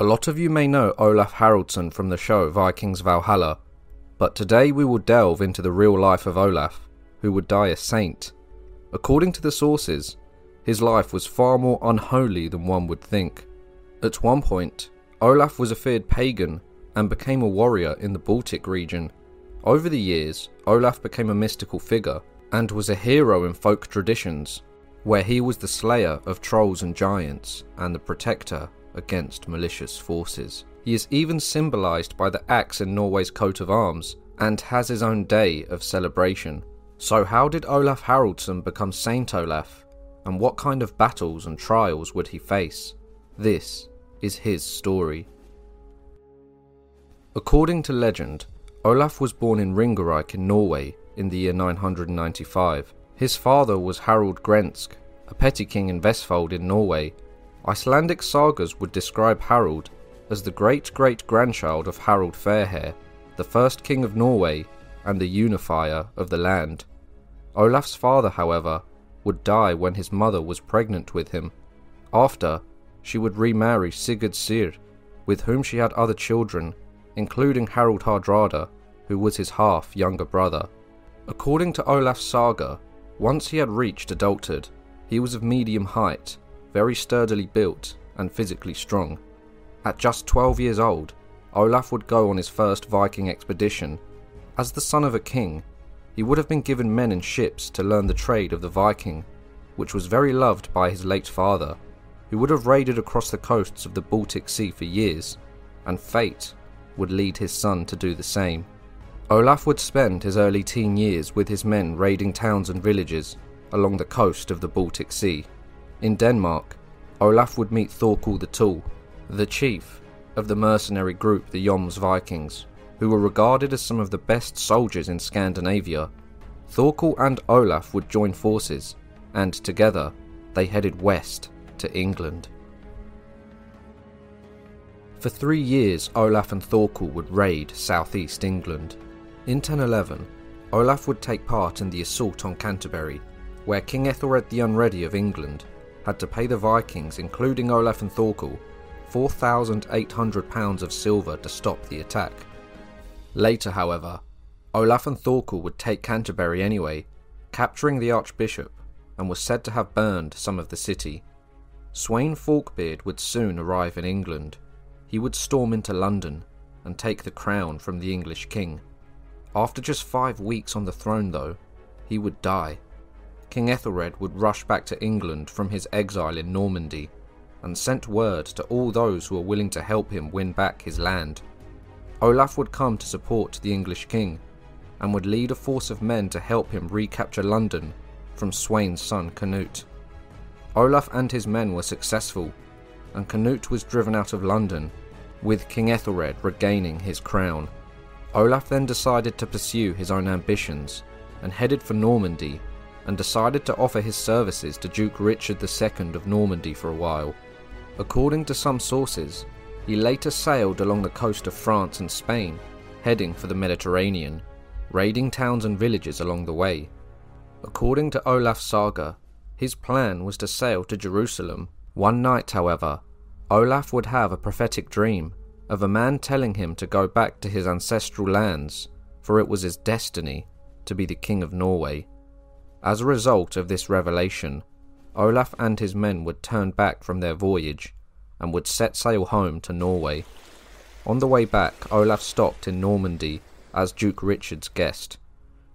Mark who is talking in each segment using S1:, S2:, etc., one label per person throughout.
S1: A lot of you may know Olaf Haraldsson from the show Vikings Valhalla, but today we will delve into the real life of Olaf, who would die a saint. According to the sources, his life was far more unholy than one would think. At one point, Olaf was a feared pagan and became a warrior in the Baltic region. Over the years, Olaf became a mystical figure and was a hero in folk traditions, where he was the slayer of trolls and giants and the protector against malicious forces. He is even symbolised by the axe in Norway's coat of arms and has his own day of celebration. So, how did Olaf Haraldsson become Saint Olaf? And what kind of battles and trials would he face? This is his story. According to legend, Olaf was born in Ringerike in Norway in the year 995. His father was Harald Grensk, a petty king in Vestfold in Norway. Icelandic sagas would describe Harald as the great great grandchild of Harald Fairhair, the first king of Norway and the unifier of the land. Olaf's father, however, would die when his mother was pregnant with him. After, she would remarry Sigurd Syr, with whom she had other children, including Harald Hardrada, who was his half younger brother. According to Olaf's saga, once he had reached adulthood, he was of medium height, very sturdily built, and physically strong. At just 12 years old, Olaf would go on his first Viking expedition. As the son of a king, he would have been given men and ships to learn the trade of the Viking, which was very loved by his late father, who would have raided across the coasts of the Baltic Sea for years, and fate would lead his son to do the same. Olaf would spend his early teen years with his men raiding towns and villages along the coast of the Baltic Sea. In Denmark, Olaf would meet Thorkel the Tall, the chief of the mercenary group the Joms Vikings, who were regarded as some of the best soldiers in Scandinavia. Thorkel and Olaf would join forces, and together they headed west to England. For three years, Olaf and Thorkel would raid southeast England. In 1011, Olaf would take part in the assault on Canterbury, where King Ethelred the Unready of England had to pay the Vikings, including Olaf and Thorkel, £4,800 of silver to stop the attack. Later, however, Olaf and Thorkel would take Canterbury anyway, capturing the Archbishop, and was said to have burned some of the city. Sweyn Forkbeard would soon arrive in England. He would storm into London and take the crown from the English king. After just five weeks on the throne, though, he would die. King Ethelred would rush back to England from his exile in Normandy and sent word to all those who were willing to help him win back his land. Olaf would come to support the English king and would lead a force of men to help him recapture London from Sweyn's son Canute. Olaf and his men were successful, and Canute was driven out of London, with King Ethelred regaining his crown. Olaf then decided to pursue his own ambitions and headed for Normandy and decided to offer his services to Duke Richard II of Normandy for a while. According to some sources, he later sailed along the coast of France and Spain, heading for the Mediterranean, raiding towns and villages along the way. According to Olaf's saga, his plan was to sail to Jerusalem. One night, however, Olaf would have a prophetic dream of a man telling him to go back to his ancestral lands, for it was his destiny to be the king of Norway. As a result of this revelation, Olaf and his men would turn back from their voyage and would set sail home to Norway. On the way back, Olaf stopped in Normandy as Duke Richard's guest.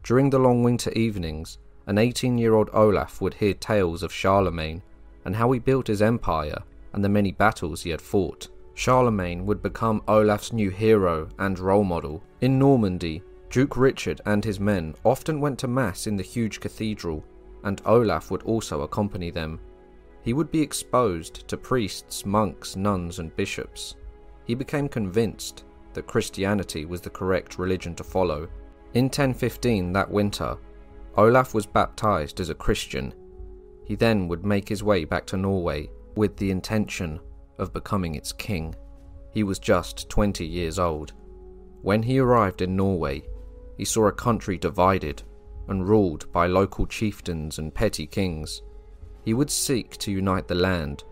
S1: During the long winter evenings, an 18 year old Olaf would hear tales of Charlemagne and how he built his empire and the many battles he had fought. Charlemagne would become Olaf's new hero and role model. In Normandy, Duke Richard and his men often went to Mass in the huge cathedral, and Olaf would also accompany them. He would be exposed to priests, monks, nuns, and bishops. He became convinced that Christianity was the correct religion to follow. In 1015, that winter, Olaf was baptized as a Christian. He then would make his way back to Norway with the intention of becoming its king. He was just 20 years old. When he arrived in Norway, he saw a country divided and ruled by local chieftains and petty kings. He would seek to unite the land,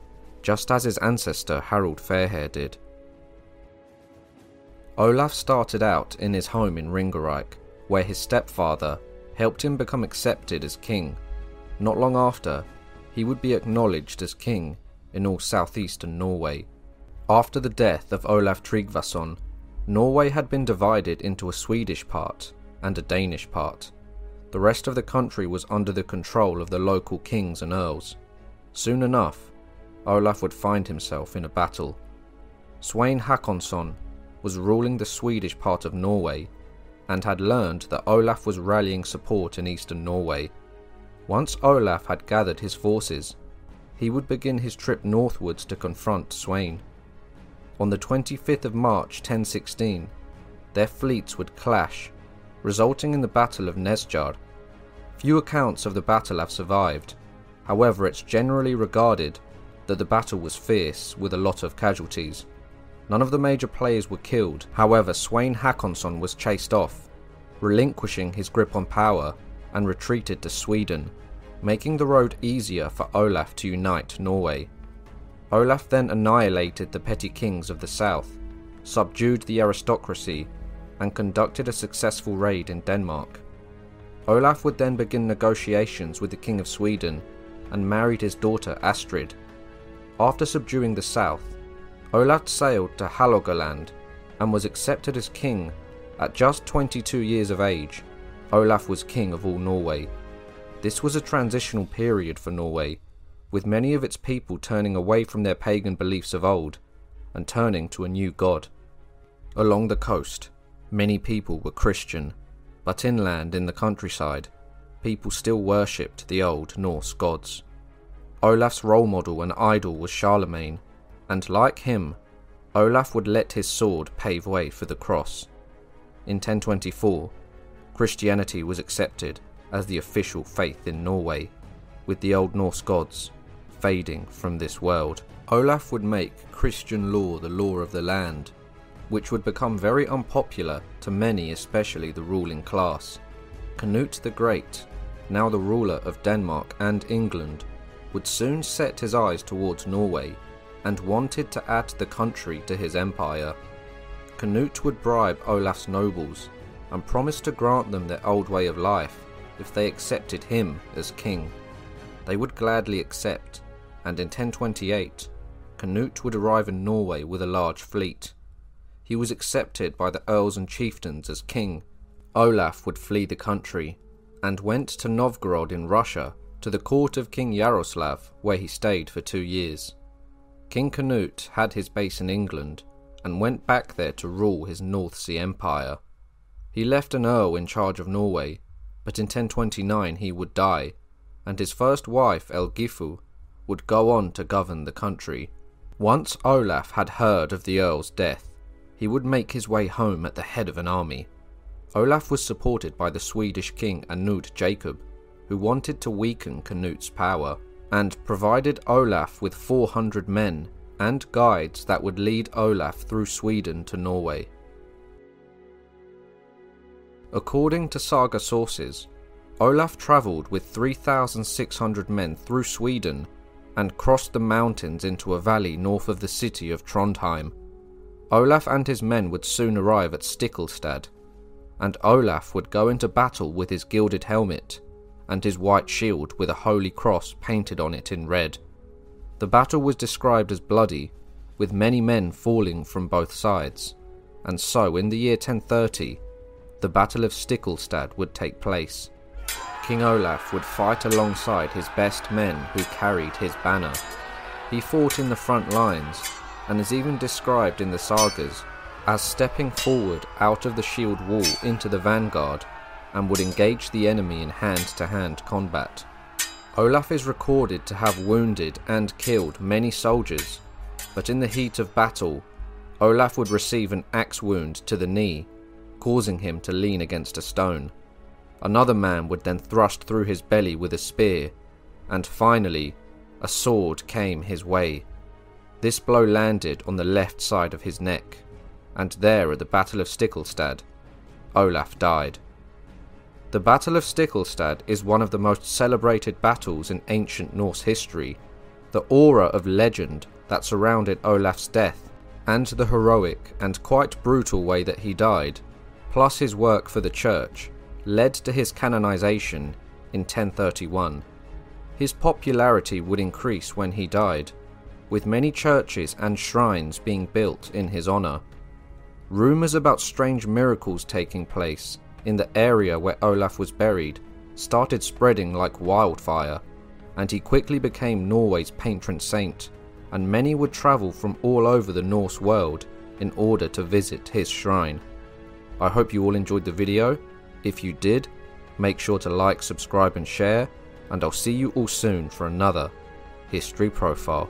S1: just as his ancestor Harald Fairhair did. Olaf started out in his home in Ringerike, where his stepfather helped him become accepted as king. Not long after, he would be acknowledged as king in all southeastern Norway. After the death of Olaf Tryggvason, Norway had been divided into a Swedish part and a Danish part. The rest of the country was under the control of the local kings and earls. Soon enough, Olaf would find himself in a battle. Svein Hakonsson was ruling the Swedish part of Norway and had learned that Olaf was rallying support in eastern Norway. Once Olaf had gathered his forces, he would begin his trip northwards to confront Svein. On the 25th of March 1016, their fleets would clash, resulting in the Battle of Nesjar. Few accounts of the battle have survived, however, it's generally regarded that the battle was fierce with a lot of casualties. None of the major players were killed, however, Svein Hakonsson was chased off, relinquishing his grip on power and retreated to Sweden, making the road easier for Olaf to unite Norway. Olaf then annihilated the petty kings of the south, subdued the aristocracy, and conducted a successful raid in Denmark. Olaf would then begin negotiations with the King of Sweden and married his daughter Astrid. After subduing the south, Olaf sailed to Hålogaland and was accepted as king. At just 22 years of age, Olaf was king of all Norway. This was a transitional period for Norway, with many of its people turning away from their pagan beliefs of old and turning to a new god. Along the coast, many people were Christian, but inland in the countryside, people still worshipped the old Norse gods. Olaf's role model and idol was Charlemagne, and like him, Olaf would let his sword pave way for the cross. In 1024, Christianity was accepted as the official faith in Norway, with the Old Norse gods fading from this world. Olaf would make Christian law the law of the land, which would become very unpopular to many, especially the ruling class. Canute the Great, now the ruler of Denmark and England, would soon set his eyes towards Norway and wanted to add the country to his empire. Canute would bribe Olaf's nobles and promised to grant them their old way of life if they accepted him as king. They would gladly accept, and in 1028, Canute would arrive in Norway with a large fleet. He was accepted by the earls and chieftains as king. Olaf would flee the country and went to Novgorod in Russia to the court of King Yaroslav, where he stayed for two years. King Canute had his base in England and went back there to rule his North Sea Empire. He left an earl in charge of Norway but in 1029 he would die, and his first wife, Ealgifu, would go on to govern the country. Once Olaf had heard of the earl's death, he would make his way home at the head of an army. Olaf was supported by the Swedish king Anund Jacob, who wanted to weaken Canute's power, and provided Olaf with 400 men and guides that would lead Olaf through Sweden to Norway. According to saga sources, Olaf travelled with 3,600 men through Sweden and crossed the mountains into a valley north of the city of Trondheim. Olaf and his men would soon arrive at Stiklestad, and Olaf would go into battle with his gilded helmet and his white shield with a holy cross painted on it in red. The battle was described as bloody, with many men falling from both sides, and so in the year 1030, the Battle of Stiklestad would take place. King Olaf would fight alongside his best men who carried his banner. He fought in the front lines and is even described in the sagas as stepping forward out of the shield wall into the vanguard and would engage the enemy in hand to hand combat. Olaf is recorded to have wounded and killed many soldiers, but in the heat of battle, Olaf would receive an axe wound to the knee, causing him to lean against a stone. Another man would then thrust through his belly with a spear, and finally, a sword came his way. This blow landed on the left side of his neck, and there at the Battle of Stiklestad, Olaf died. The Battle of Stiklestad is one of the most celebrated battles in ancient Norse history. The aura of legend that surrounded Olaf's death, and the heroic and quite brutal way that he died, plus his work for the church, led to his canonization in 1031. His popularity would increase when he died, with many churches and shrines being built in his honour. Rumours about strange miracles taking place in the area where Olaf was buried started spreading like wildfire, and he quickly became Norway's patron saint, and many would travel from all over the Norse world in order to visit his shrine. I hope you all enjoyed the video. If you did, make sure to like, subscribe, and share, and I'll see you all soon for another History Profile.